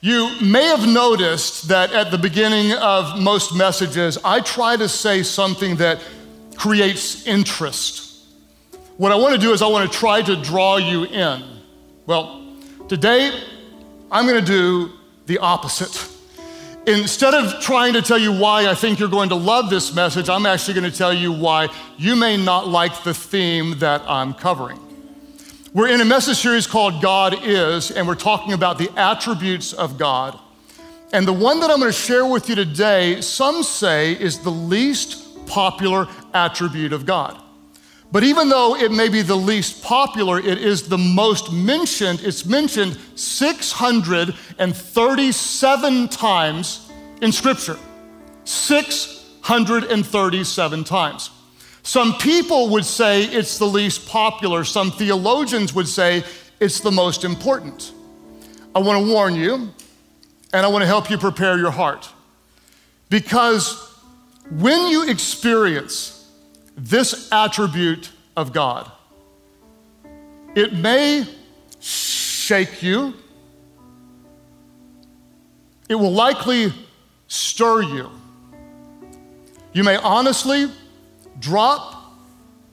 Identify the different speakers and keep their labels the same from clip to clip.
Speaker 1: You may have noticed that at the beginning of most messages, I try to say something that creates interest. What I want to do is I want to try to draw you in. Well, today I'm going to do the opposite. Instead of trying to tell you why I think you're going to love this message, I'm actually going to tell you why you may not like the theme that I'm covering. We're in a message series called God Is, and we're talking about the attributes of God. And the one that I'm going to share with you today, some say is the least popular attribute of God. But even though it may be the least popular, it is the most mentioned. It's mentioned 637 times in Scripture. 637 times. Some people would say it's the least popular. Some theologians would say it's the most important. I want to warn you, and I want to help you prepare your heart. Because when you experience this attribute of God. It may shake you, it will likely stir you. You may honestly drop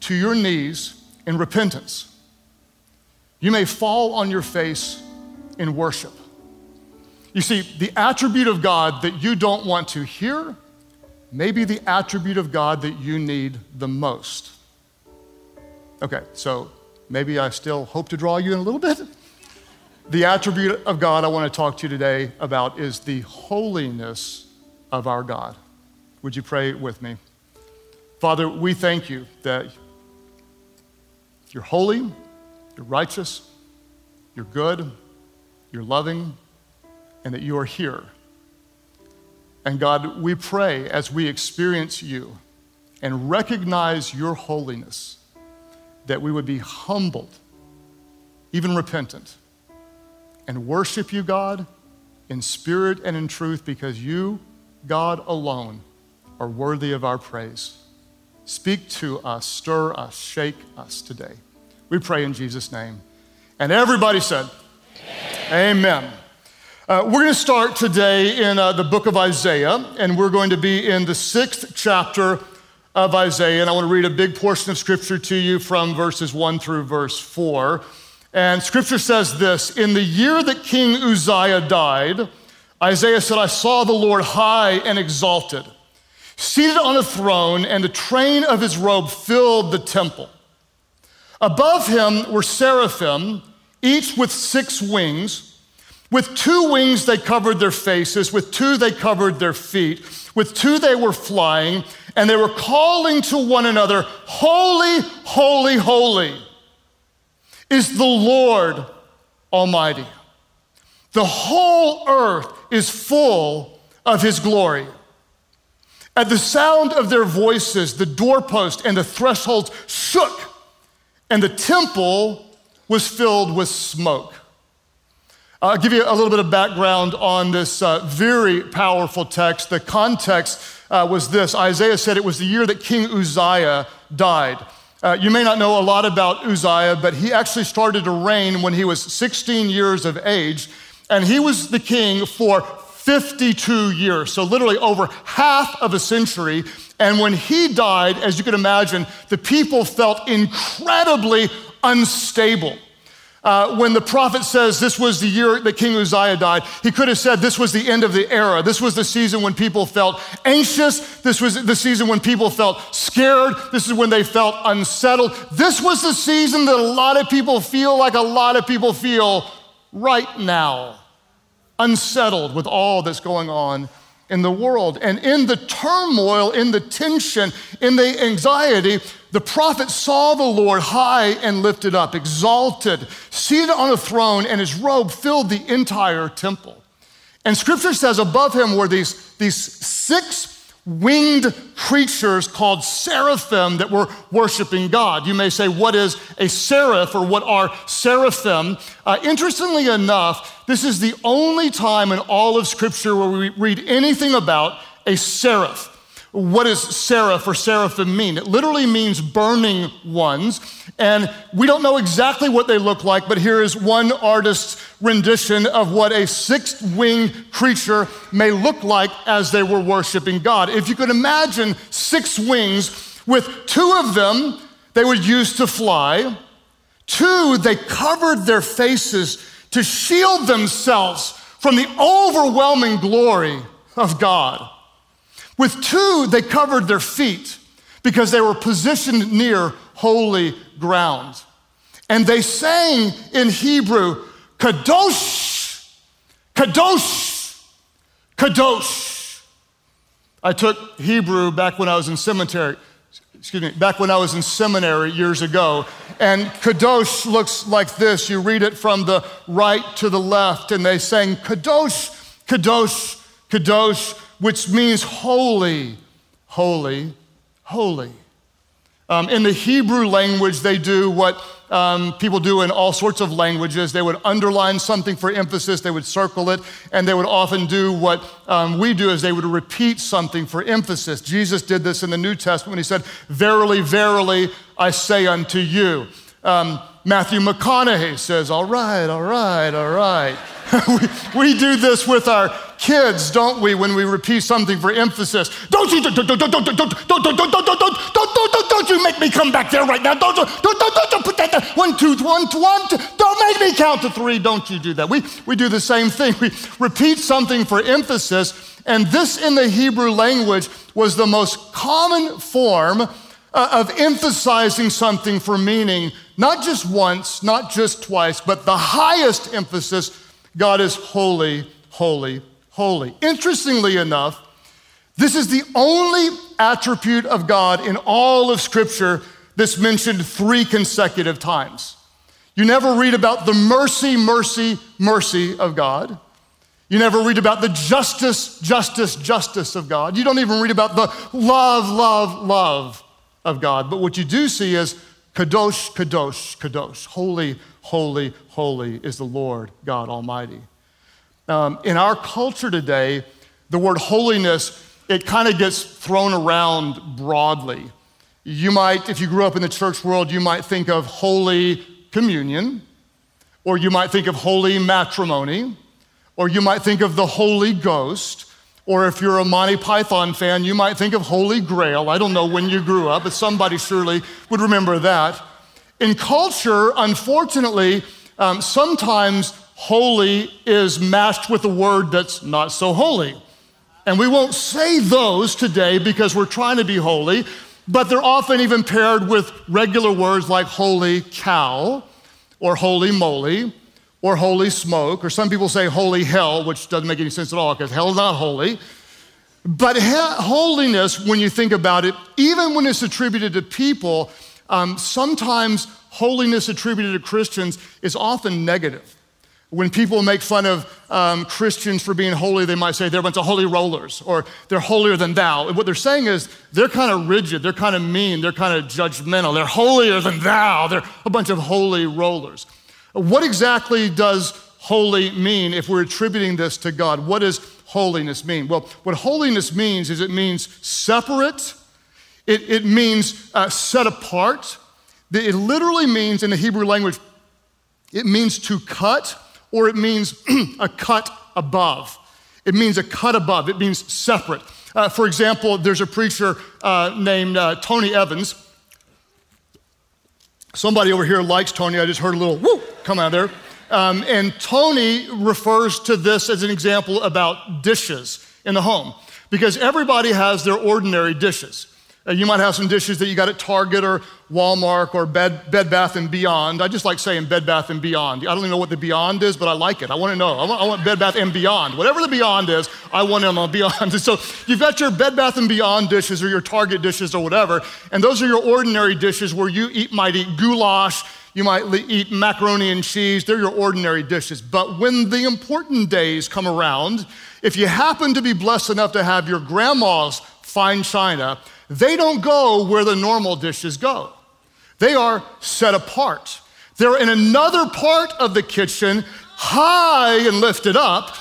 Speaker 1: to your knees in repentance. You may fall on your face in worship. You see, the attribute of God that you don't want to hear may be the attribute of God that you need the most. Okay, so maybe I still hope to draw you in a little bit. The attribute of God I want to talk to you today about is the holiness of our God. Would you pray with me? Father, we thank you that you're holy, you're righteous, you're good, you're loving, and that you are here and God, we pray as we experience you and recognize your holiness that we would be humbled, even repentant, and worship you, God, in spirit and in truth because you, God alone, are worthy of our praise. Speak to us, stir us, shake us today. We pray in Jesus' name. And everybody said, Amen. Amen. Uh, we're going to start today in uh, the book of Isaiah, and we're going to be in the sixth chapter of Isaiah. And I want to read a big portion of scripture to you from verses one through verse four. And scripture says this In the year that King Uzziah died, Isaiah said, I saw the Lord high and exalted, seated on a throne, and the train of his robe filled the temple. Above him were seraphim, each with six wings. With two wings they covered their faces, with two they covered their feet, with two they were flying, and they were calling to one another, Holy, holy, holy is the Lord Almighty. The whole earth is full of his glory. At the sound of their voices, the doorpost and the thresholds shook, and the temple was filled with smoke. I'll give you a little bit of background on this uh, very powerful text. The context uh, was this Isaiah said it was the year that King Uzziah died. Uh, you may not know a lot about Uzziah, but he actually started to reign when he was 16 years of age, and he was the king for 52 years, so literally over half of a century. And when he died, as you can imagine, the people felt incredibly unstable. Uh, when the prophet says this was the year that King Uzziah died, he could have said this was the end of the era. This was the season when people felt anxious. This was the season when people felt scared. This is when they felt unsettled. This was the season that a lot of people feel like a lot of people feel right now, unsettled with all that's going on in the world. And in the turmoil, in the tension, in the anxiety, the prophet saw the Lord high and lifted up, exalted, seated on a throne, and his robe filled the entire temple. And scripture says above him were these, these six winged creatures called seraphim that were worshiping God. You may say, What is a seraph or what are seraphim? Uh, interestingly enough, this is the only time in all of Scripture where we read anything about a seraph. What does seraph or seraphim mean? It literally means burning ones. And we don't know exactly what they look like, but here is one artist's rendition of what a six winged creature may look like as they were worshiping God. If you could imagine six wings, with two of them they would use to fly, two, they covered their faces to shield themselves from the overwhelming glory of God. With two, they covered their feet because they were positioned near holy ground. And they sang in Hebrew, Kadosh, Kadosh, Kadosh. I took Hebrew back when I was in cemetery, excuse me, back when I was in seminary years ago. And Kadosh looks like this. You read it from the right to the left, and they sang Kadosh, Kadosh, Kadosh which means holy, holy, holy. Um, in the Hebrew language, they do what um, people do in all sorts of languages. They would underline something for emphasis, they would circle it, and they would often do what um, we do is they would repeat something for emphasis. Jesus did this in the New Testament when he said, Verily, verily, I say unto you. Um, Matthew McConaughey says, All right, all right, all right. we, we do this with our kids, don't we, when we repeat something for emphasis? Don't you, don't, don't, don't, don't, don't, don't, don't, don't, don't, don't, don't, you make me come back there right now. Don't, don't, don't, don't, don't put that there. One, two, one, one, two. Don't make me count to three. Don't you do that. We, we do the same thing. We repeat something for emphasis. And this in the Hebrew language was the most common form of emphasizing something for meaning, not just once, not just twice, but the highest emphasis God is holy, holy, holy. Interestingly enough, this is the only attribute of God in all of Scripture that's mentioned three consecutive times. You never read about the mercy, mercy, mercy of God. You never read about the justice, justice, justice of God. You don't even read about the love, love, love of God. But what you do see is Kadosh, Kadosh, Kadosh. Holy, holy, holy is the Lord God Almighty. Um, in our culture today, the word holiness, it kind of gets thrown around broadly. You might, if you grew up in the church world, you might think of holy communion, or you might think of holy matrimony, or you might think of the Holy Ghost, or if you're a Monty Python fan, you might think of Holy Grail. I don't know when you grew up, but somebody surely would remember that. In culture, unfortunately, um, sometimes holy is matched with a word that's not so holy. And we won't say those today because we're trying to be holy, but they're often even paired with regular words like holy cow or holy moly or holy smoke, or some people say holy hell, which doesn't make any sense at all because hell's not holy. But he- holiness, when you think about it, even when it's attributed to people, um, sometimes holiness attributed to Christians is often negative. When people make fun of um, Christians for being holy, they might say they're a bunch of holy rollers or they're holier than thou. What they're saying is they're kind of rigid, they're kind of mean, they're kind of judgmental, they're holier than thou, they're a bunch of holy rollers. What exactly does holy mean if we're attributing this to God? What does holiness mean? Well, what holiness means is it means separate, it, it means uh, set apart. It literally means in the Hebrew language, it means to cut or it means a cut above. It means a cut above, it means separate. Uh, for example, there's a preacher uh, named uh, Tony Evans. Somebody over here likes Tony. I just heard a little whoo come out there. Um, and Tony refers to this as an example about dishes in the home because everybody has their ordinary dishes. Uh, you might have some dishes that you got at Target or Walmart or Bed, Bed Bath and Beyond. I just like saying Bed Bath and Beyond. I don't even know what the Beyond is, but I like it. I want to know. I want, I want Bed Bath and Beyond. Whatever the Beyond is, I want them on Beyond. So you've got your Bed Bath and Beyond dishes or your Target dishes or whatever, and those are your ordinary dishes where you eat, might eat goulash, you might eat macaroni and cheese. They're your ordinary dishes. But when the important days come around, if you happen to be blessed enough to have your grandma's fine china, they don't go where the normal dishes go. They are set apart. They're in another part of the kitchen, high and lifted up,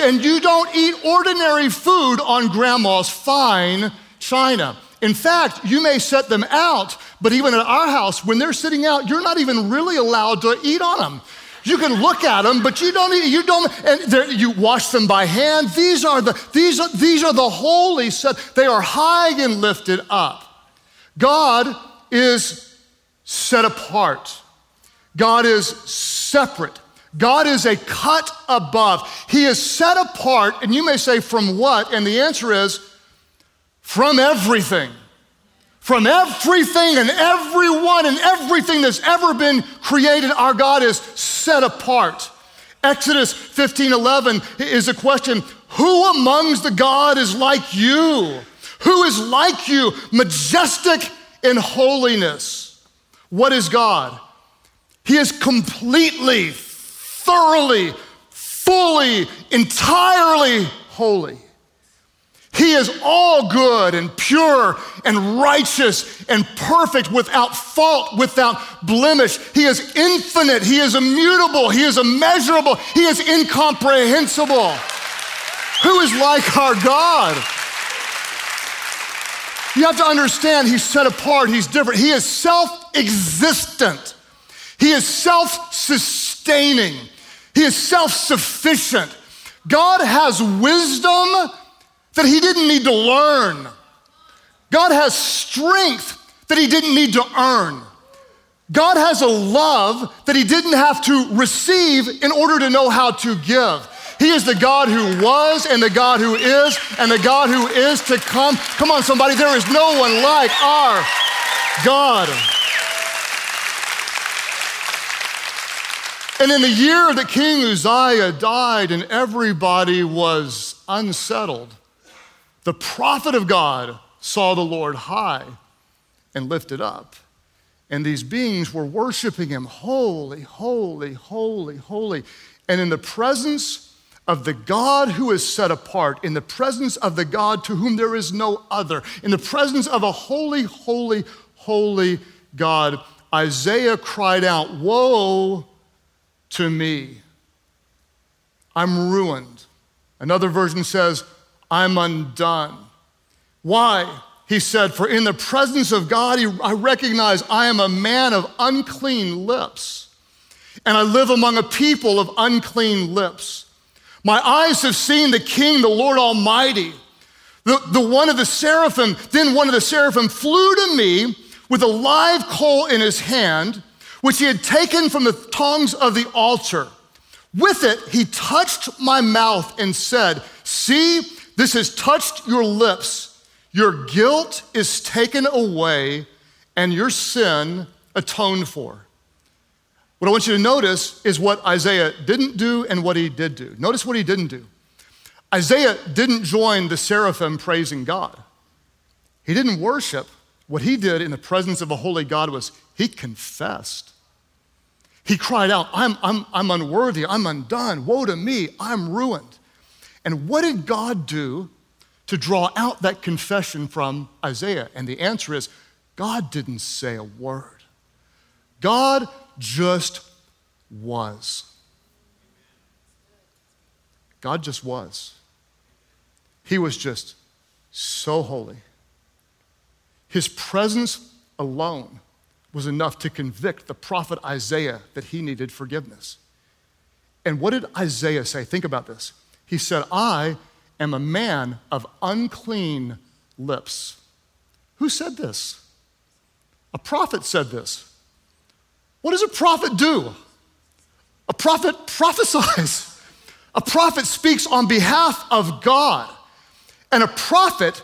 Speaker 1: and you don't eat ordinary food on grandma's fine china. In fact, you may set them out, but even at our house, when they're sitting out, you're not even really allowed to eat on them. You can look at them, but you don't. You don't. And you wash them by hand. These are the these are these are the holy set. They are high and lifted up. God is set apart. God is separate. God is a cut above. He is set apart, and you may say, from what? And the answer is, from everything. From everything and everyone and everything that's ever been created, our God is set apart. Exodus 15 11 is a question Who amongst the God is like you? Who is like you, majestic in holiness? What is God? He is completely, thoroughly, fully, entirely holy. He is all good and pure and righteous and perfect without fault, without blemish. He is infinite. He is immutable. He is immeasurable. He is incomprehensible. Who is like our God? You have to understand he's set apart, he's different. He is self existent, he is self sustaining, he is self sufficient. God has wisdom that he didn't need to learn. God has strength that he didn't need to earn. God has a love that he didn't have to receive in order to know how to give. He is the God who was and the God who is and the God who is to come. Come on, somebody, there is no one like our God. And in the year that King Uzziah died and everybody was unsettled, the prophet of God saw the Lord high and lifted up. And these beings were worshiping him, holy, holy, holy, holy. And in the presence of the God who is set apart, in the presence of the God to whom there is no other, in the presence of a holy, holy, holy God, Isaiah cried out, Woe to me! I'm ruined. Another version says, I'm undone. Why? He said, For in the presence of God, I recognize I am a man of unclean lips, and I live among a people of unclean lips. My eyes have seen the King, the Lord Almighty. The, the one of the seraphim, then one of the seraphim flew to me with a live coal in his hand, which he had taken from the tongs of the altar. With it, he touched my mouth and said, See, this has touched your lips. Your guilt is taken away and your sin atoned for. What I want you to notice is what Isaiah didn't do and what he did do. Notice what he didn't do. Isaiah didn't join the seraphim praising God. He didn't worship. What he did in the presence of a holy God was he confessed. He cried out, I'm, I'm, I'm unworthy, I'm undone, woe to me, I'm ruined. And what did God do to draw out that confession from Isaiah? And the answer is God didn't say a word. God just was. God just was. He was just so holy. His presence alone was enough to convict the prophet Isaiah that he needed forgiveness. And what did Isaiah say? Think about this. He said, I am a man of unclean lips. Who said this? A prophet said this. What does a prophet do? A prophet prophesies. A prophet speaks on behalf of God. And a prophet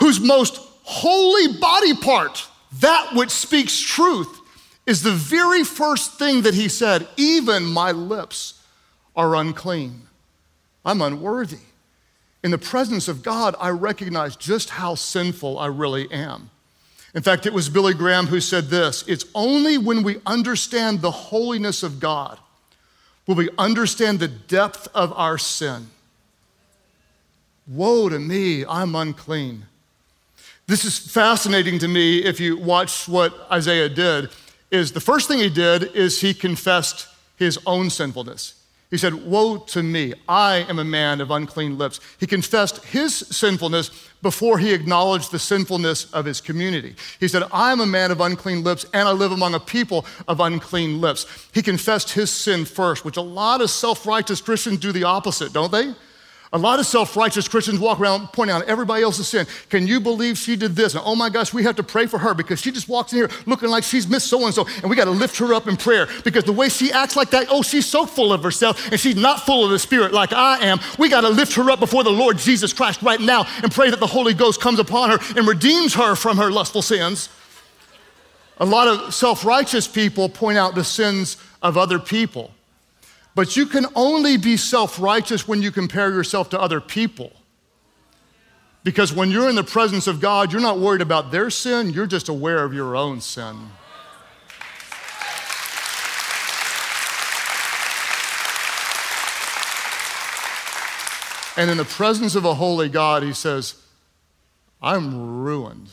Speaker 1: whose most holy body part, that which speaks truth, is the very first thing that he said, even my lips are unclean. I'm unworthy. In the presence of God, I recognize just how sinful I really am. In fact, it was Billy Graham who said this It's only when we understand the holiness of God will we understand the depth of our sin. Woe to me, I'm unclean. This is fascinating to me if you watch what Isaiah did is the first thing he did is he confessed his own sinfulness. He said, Woe to me, I am a man of unclean lips. He confessed his sinfulness before he acknowledged the sinfulness of his community. He said, I'm a man of unclean lips, and I live among a people of unclean lips. He confessed his sin first, which a lot of self righteous Christians do the opposite, don't they? A lot of self righteous Christians walk around pointing out everybody else's sin. Can you believe she did this? And oh my gosh, we have to pray for her because she just walks in here looking like she's missed so and so, and we got to lift her up in prayer because the way she acts like that, oh, she's so full of herself and she's not full of the Spirit like I am. We got to lift her up before the Lord Jesus Christ right now and pray that the Holy Ghost comes upon her and redeems her from her lustful sins. A lot of self righteous people point out the sins of other people. But you can only be self righteous when you compare yourself to other people. Because when you're in the presence of God, you're not worried about their sin, you're just aware of your own sin. And in the presence of a holy God, he says, I'm ruined.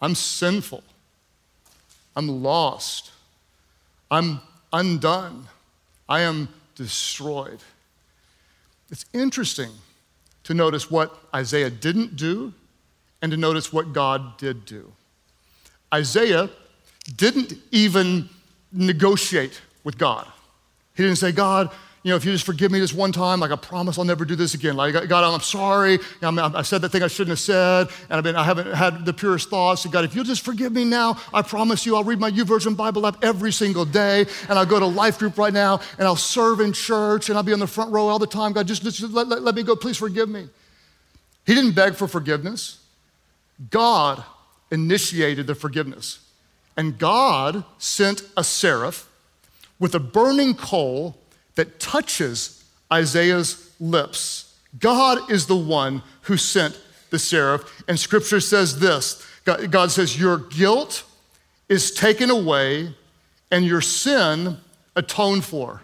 Speaker 1: I'm sinful. I'm lost. I'm undone. I am destroyed. It's interesting to notice what Isaiah didn't do and to notice what God did do. Isaiah didn't even negotiate with God. He didn't say, God, you know, if you just forgive me this one time, like I promise I'll never do this again. Like, God, I'm sorry. I said that thing I shouldn't have said, and I've been, I haven't had the purest thoughts. And God, if you'll just forgive me now, I promise you I'll read my YouVersion Bible app every single day, and I'll go to life group right now, and I'll serve in church, and I'll be on the front row all the time. God, just, just let, let, let me go. Please forgive me. He didn't beg for forgiveness. God initiated the forgiveness. And God sent a seraph with a burning coal that touches Isaiah's lips. God is the one who sent the seraph. And scripture says this God says, Your guilt is taken away and your sin atoned for.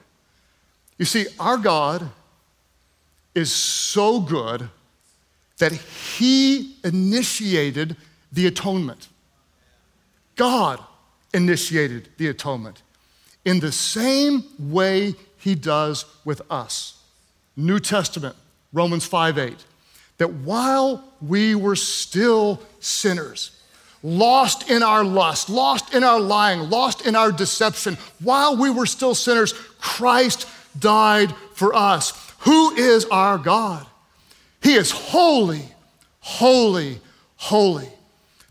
Speaker 1: You see, our God is so good that he initiated the atonement. God initiated the atonement. In the same way he does with us. New Testament, Romans 5 8, that while we were still sinners, lost in our lust, lost in our lying, lost in our deception, while we were still sinners, Christ died for us. Who is our God? He is holy, holy, holy.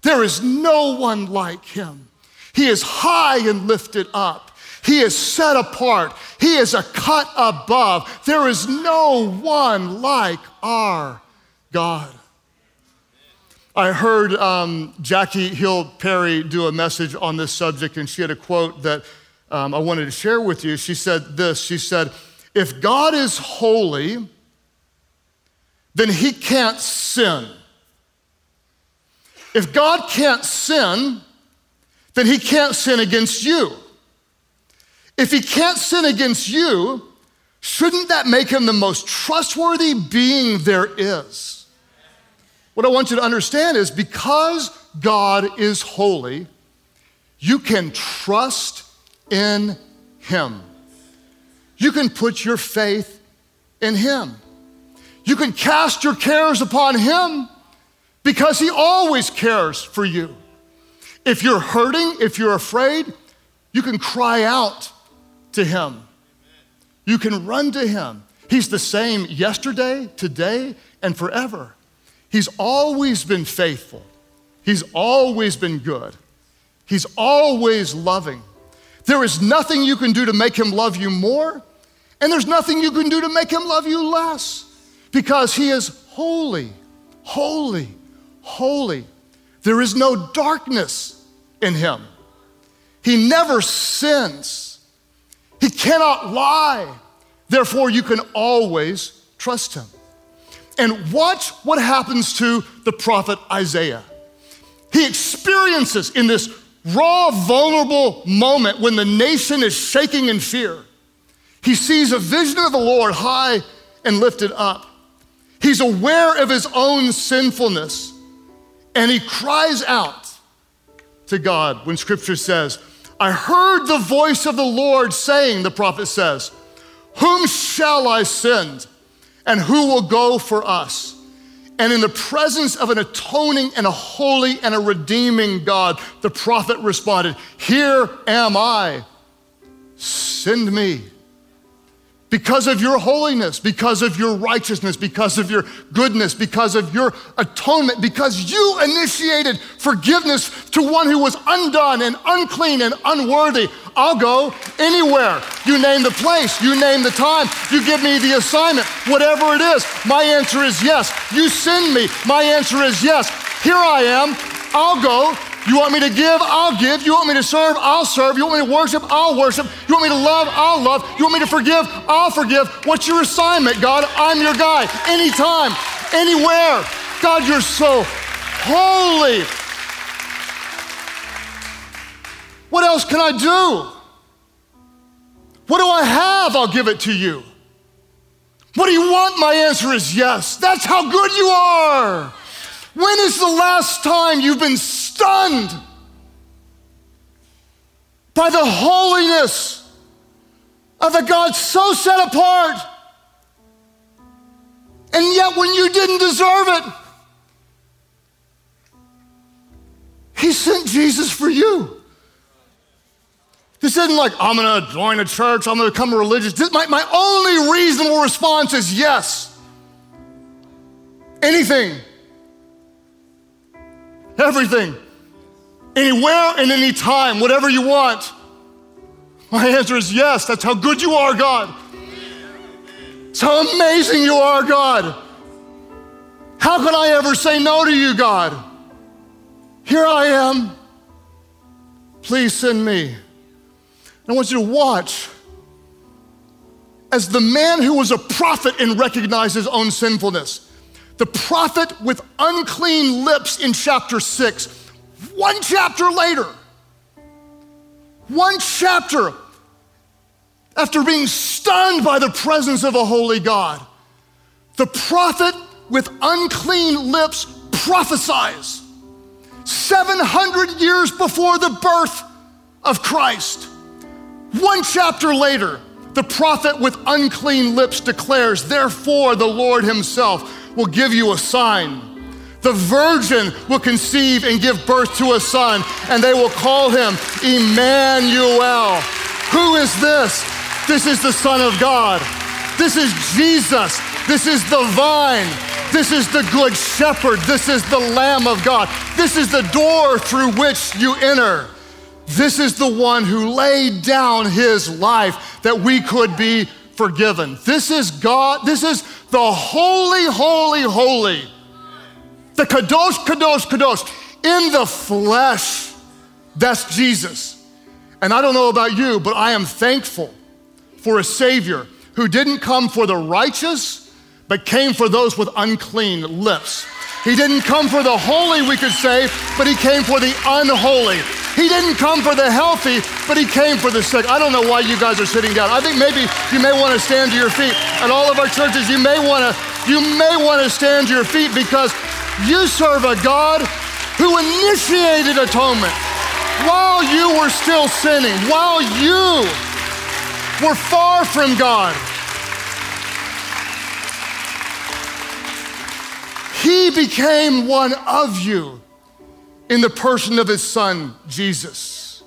Speaker 1: There is no one like him. He is high and lifted up. He is set apart. He is a cut above. There is no one like our God. I heard um, Jackie Hill Perry do a message on this subject, and she had a quote that um, I wanted to share with you. She said this She said, If God is holy, then he can't sin. If God can't sin, then he can't sin against you. If he can't sin against you, shouldn't that make him the most trustworthy being there is? What I want you to understand is because God is holy, you can trust in him. You can put your faith in him. You can cast your cares upon him because he always cares for you. If you're hurting, if you're afraid, you can cry out to Him. You can run to Him. He's the same yesterday, today, and forever. He's always been faithful. He's always been good. He's always loving. There is nothing you can do to make him love you more, and there's nothing you can do to make him love you less because he is holy, holy, holy. There is no darkness in him. He never sins. He cannot lie. Therefore, you can always trust him. And watch what happens to the prophet Isaiah. He experiences in this raw, vulnerable moment when the nation is shaking in fear. He sees a vision of the Lord high and lifted up. He's aware of his own sinfulness and he cries out to God when scripture says, I heard the voice of the Lord saying, the prophet says, Whom shall I send? And who will go for us? And in the presence of an atoning and a holy and a redeeming God, the prophet responded, Here am I, send me because of your holiness, because of your righteousness, because of your goodness, because of your atonement, because you initiated forgiveness to one who was undone and unclean and unworthy. I'll go anywhere. You name the place, you name the time, you give me the assignment, whatever it is. My answer is yes. You send me, my answer is yes. Here I am, I'll go. You want me to give? I'll give. You want me to serve? I'll serve. You want me to worship? I'll worship. You want me to love? I'll love. You want me to forgive? I'll forgive. What's your assignment, God? I'm your guy. Anytime, anywhere. God, you're so holy. What else can I do? What do I have? I'll give it to you. What do you want? My answer is yes. That's how good you are. When is the last time you've been stunned by the holiness of a God so set apart? And yet, when you didn't deserve it, He sent Jesus for you. This isn't like, I'm gonna join a church, I'm gonna become religious. This, my, my only reasonable response is yes. Anything everything, anywhere and any time, whatever you want? My answer is yes. That's how good you are, God. It's how amazing you are, God. How can I ever say no to you, God? Here I am. Please send me. I want you to watch as the man who was a prophet and recognized his own sinfulness the prophet with unclean lips in chapter six. One chapter later, one chapter after being stunned by the presence of a holy God, the prophet with unclean lips prophesies 700 years before the birth of Christ. One chapter later, the prophet with unclean lips declares, Therefore, the Lord Himself will give you a sign. The virgin will conceive and give birth to a son, and they will call him Emmanuel. Who is this? This is the Son of God. This is Jesus. This is the vine. This is the good shepherd. This is the Lamb of God. This is the door through which you enter. This is the one who laid down his life that we could be forgiven. This is God. This is the holy, holy, holy, the kadosh, kadosh, kadosh, in the flesh. That's Jesus. And I don't know about you, but I am thankful for a Savior who didn't come for the righteous, but came for those with unclean lips. He didn't come for the holy, we could say, but he came for the unholy. He didn't come for the healthy, but he came for the sick. I don't know why you guys are sitting down. I think maybe you may want to stand to your feet. At all of our churches, you may want to you may want to stand to your feet because you serve a God who initiated atonement while you were still sinning, while you were far from God. He became one of you in the person of his son, Jesus.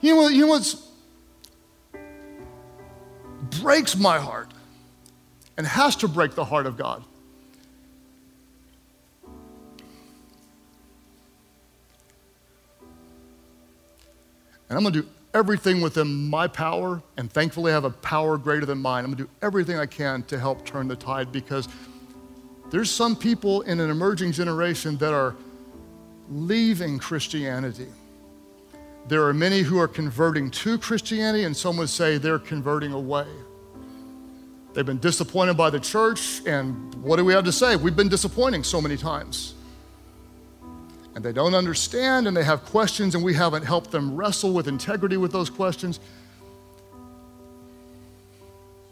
Speaker 1: You know, you know what breaks my heart and has to break the heart of God? And I'm going to do everything within my power, and thankfully I have a power greater than mine. I'm going to do everything I can to help turn the tide because there's some people in an emerging generation that are leaving Christianity. There are many who are converting to Christianity, and some would say they're converting away. They've been disappointed by the church, and what do we have to say? We've been disappointing so many times. And they don't understand, and they have questions, and we haven't helped them wrestle with integrity with those questions.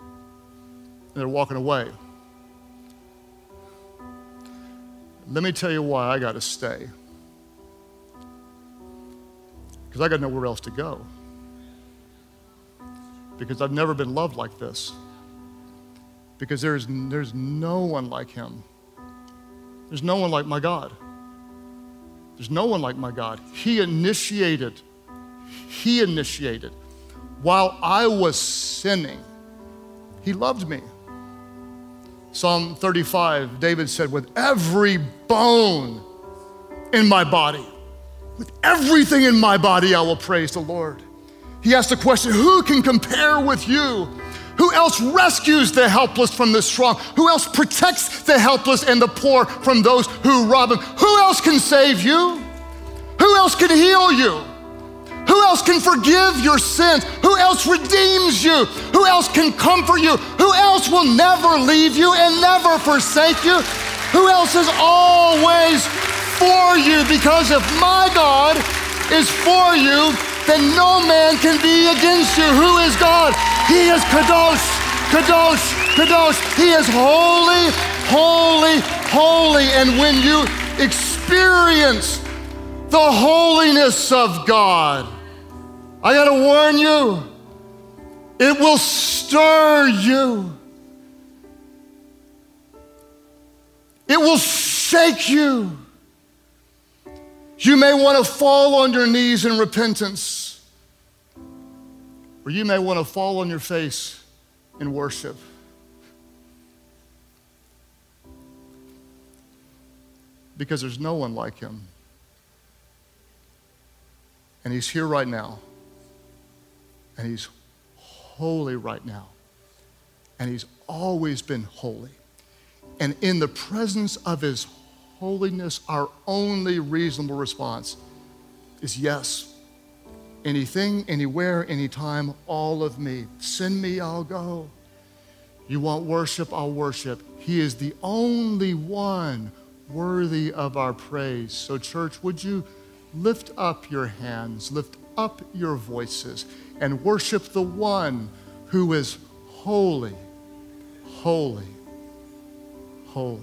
Speaker 1: And they're walking away. Let me tell you why I got to stay. Because I got nowhere else to go. because I've never been loved like this. Because there's, there's no one like him. There's no one like my God. There's no one like my God. He initiated, He initiated. While I was sinning, He loved me. Psalm 35, David said, With every bone in my body, with everything in my body, I will praise the Lord. He asked the question Who can compare with you? Who else rescues the helpless from the strong? Who else protects the helpless and the poor from those who rob them? Who else can save you? Who else can heal you? Who else can forgive your sins? Who else redeems you? Who else can comfort you? Who else will never leave you and never forsake you? Who else is always for you? Because if my God is for you, then no man can be against you. Who is God? He is Kadosh, Kadosh, Kadosh. He is holy, holy, holy. And when you experience the holiness of God, I got to warn you, it will stir you. It will shake you. You may want to fall on your knees in repentance, or you may want to fall on your face in worship. Because there's no one like him. And he's here right now and he's holy right now. And he's always been holy. And in the presence of his holiness, our only reasonable response is yes. Anything, anywhere, anytime, all of me. Send me, I'll go. You want worship, I'll worship. He is the only one worthy of our praise. So, church, would you lift up your hands, lift up your voices and worship the one who is holy, holy, holy.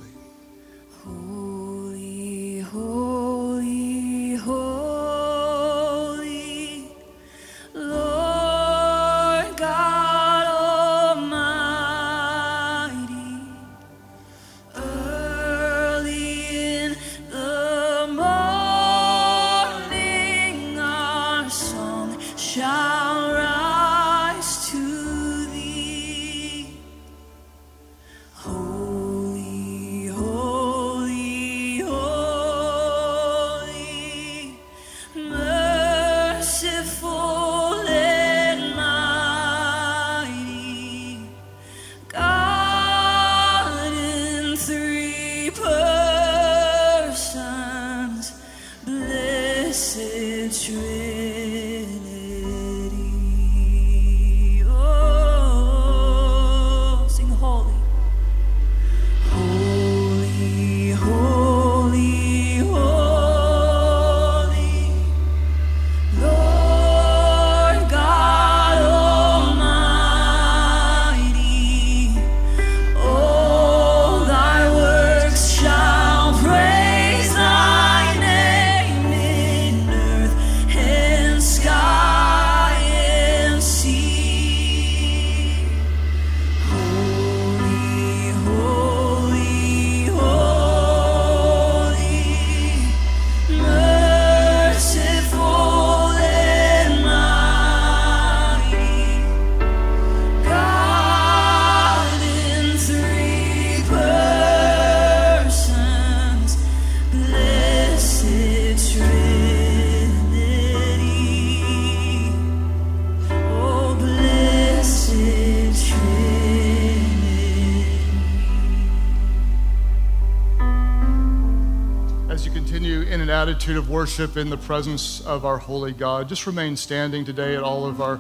Speaker 1: Attitude of worship in the presence of our holy God, just remain standing today at all of our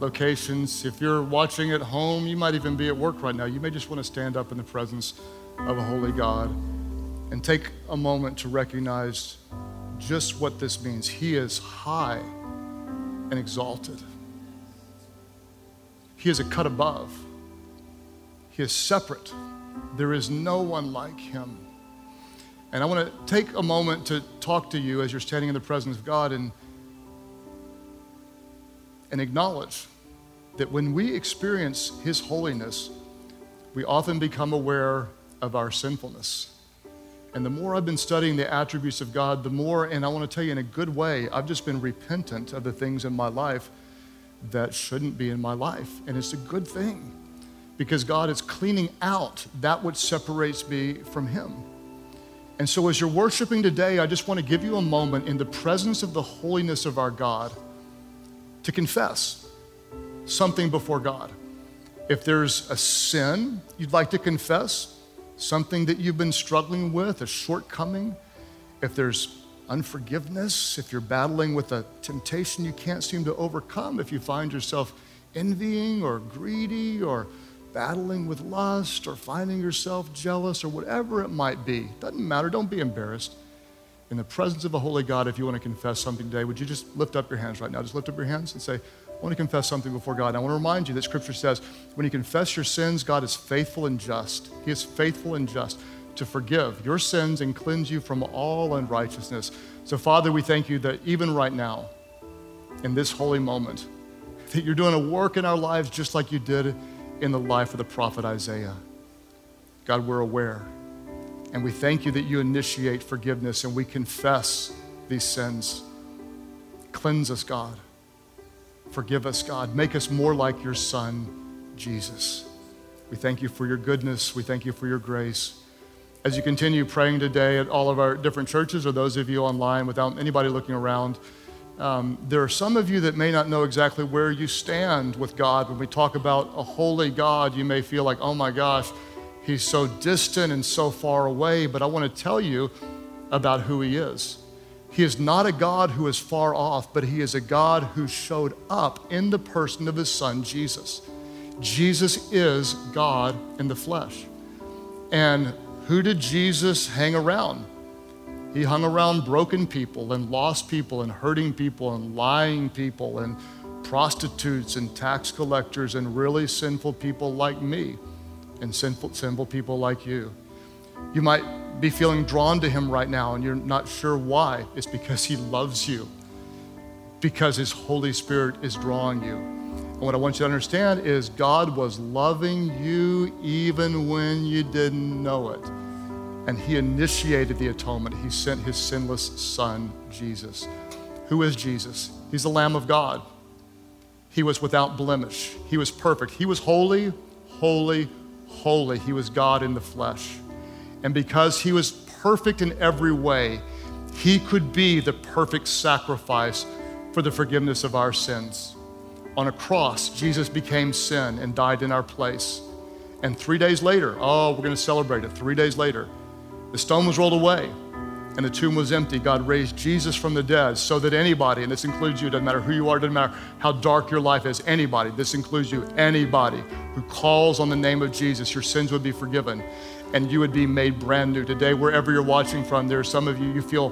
Speaker 1: locations. If you're watching at home, you might even be at work right now. You may just want to stand up in the presence of a holy God and take a moment to recognize just what this means. He is high and exalted, He is a cut above, He is separate. There is no one like Him. And I want to take a moment to talk to you as you're standing in the presence of God and, and acknowledge that when we experience His holiness, we often become aware of our sinfulness. And the more I've been studying the attributes of God, the more, and I want to tell you in a good way, I've just been repentant of the things in my life that shouldn't be in my life. And it's a good thing because God is cleaning out that which separates me from Him. And so, as you're worshiping today, I just want to give you a moment in the presence of the holiness of our God to confess something before God. If there's a sin you'd like to confess, something that you've been struggling with, a shortcoming, if there's unforgiveness, if you're battling with a temptation you can't seem to overcome, if you find yourself envying or greedy or battling with lust or finding yourself jealous or whatever it might be, doesn't matter, don't be embarrassed. In the presence of a holy God, if you want to confess something today, would you just lift up your hands right now? Just lift up your hands and say, I want to confess something before God. And I want to remind you that Scripture says when you confess your sins, God is faithful and just. He is faithful and just to forgive your sins and cleanse you from all unrighteousness. So, Father, we thank you that even right now, in this holy moment, that you're doing a work in our lives just like you did in the life of the prophet Isaiah. God, we're aware. And we thank you that you initiate forgiveness and we confess these sins. Cleanse us, God. Forgive us, God. Make us more like your Son, Jesus. We thank you for your goodness. We thank you for your grace. As you continue praying today at all of our different churches or those of you online without anybody looking around, um, there are some of you that may not know exactly where you stand with God. When we talk about a holy God, you may feel like, oh my gosh, he's so distant and so far away. But I want to tell you about who he is. He is not a God who is far off, but he is a God who showed up in the person of his son, Jesus. Jesus is God in the flesh. And who did Jesus hang around? He hung around broken people and lost people and hurting people and lying people and prostitutes and tax collectors and really sinful people like me and sinful, sinful people like you. You might be feeling drawn to him right now and you're not sure why. It's because he loves you, because his Holy Spirit is drawing you. And what I want you to understand is God was loving you even when you didn't know it and he initiated the atonement. He sent his sinless son, Jesus. Who is Jesus? He's the Lamb of God. He was without blemish. He was perfect. He was holy, holy, holy. He was God in the flesh. And because he was perfect in every way, he could be the perfect sacrifice for the forgiveness of our sins. On a cross, Jesus became sin and died in our place. And three days later, oh, we're going to celebrate it. Three days later, the stone was rolled away and the tomb was empty. God raised Jesus from the dead so that anybody, and this includes you, doesn't matter who you are, doesn't matter how dark your life is, anybody, this includes you, anybody who calls on the name of Jesus, your sins would be forgiven and you would be made brand new. Today, wherever you're watching from, there are some of you, you feel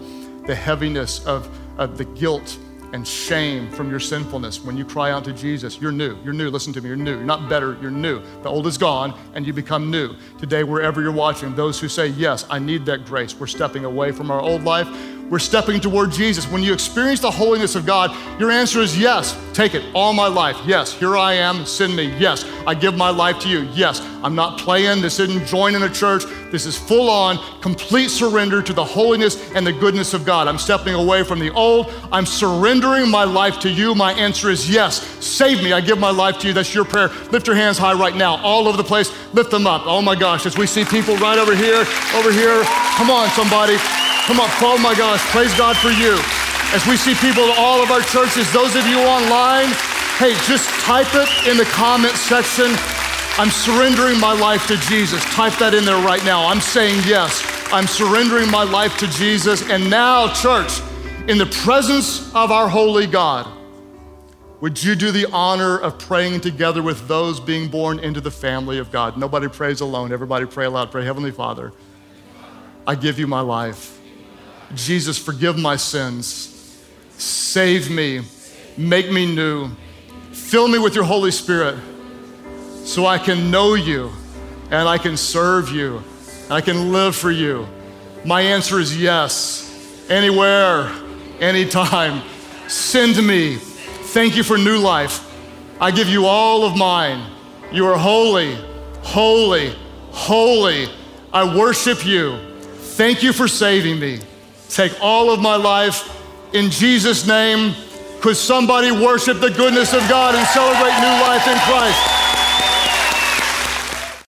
Speaker 1: the heaviness of, of the guilt and shame from your sinfulness. When you cry out to Jesus, you're new. You're new. Listen to me. You're new. You're not better. You're new. The old is gone and you become new. Today, wherever you're watching, those who say, Yes, I need that grace, we're stepping away from our old life. We're stepping toward Jesus. When you experience the holiness of God, your answer is yes. Take it all my life. Yes, here I am. Send me. Yes, I give my life to you. Yes, I'm not playing. This isn't joining a church. This is full on, complete surrender to the holiness and the goodness of God. I'm stepping away from the old. I'm surrendering my life to you. My answer is yes. Save me. I give my life to you. That's your prayer. Lift your hands high right now, all over the place. Lift them up. Oh my gosh, as we see people right over here, over here. Come on, somebody. Come on. Oh my gosh. Praise God for you. As we see people at all of our churches, those of you online, hey, just type it in the comment section. I'm surrendering my life to Jesus. Type that in there right now. I'm saying yes. I'm surrendering my life to Jesus. And now, church, in the presence of our holy God, would you do the honor of praying together with those being born into the family of God? Nobody prays alone. Everybody pray aloud. Pray, Heavenly Father, I give you my life. Jesus, forgive my sins. Save me. Make me new. Fill me with your Holy Spirit so I can know you and I can serve you and I can live for you. My answer is yes. Anywhere, anytime. Send me. Thank you for new life. I give you all of mine. You are holy, holy, holy. I worship you. Thank you for saving me. Take all of my life in Jesus' name. Could somebody worship the goodness of God and celebrate new life in Christ?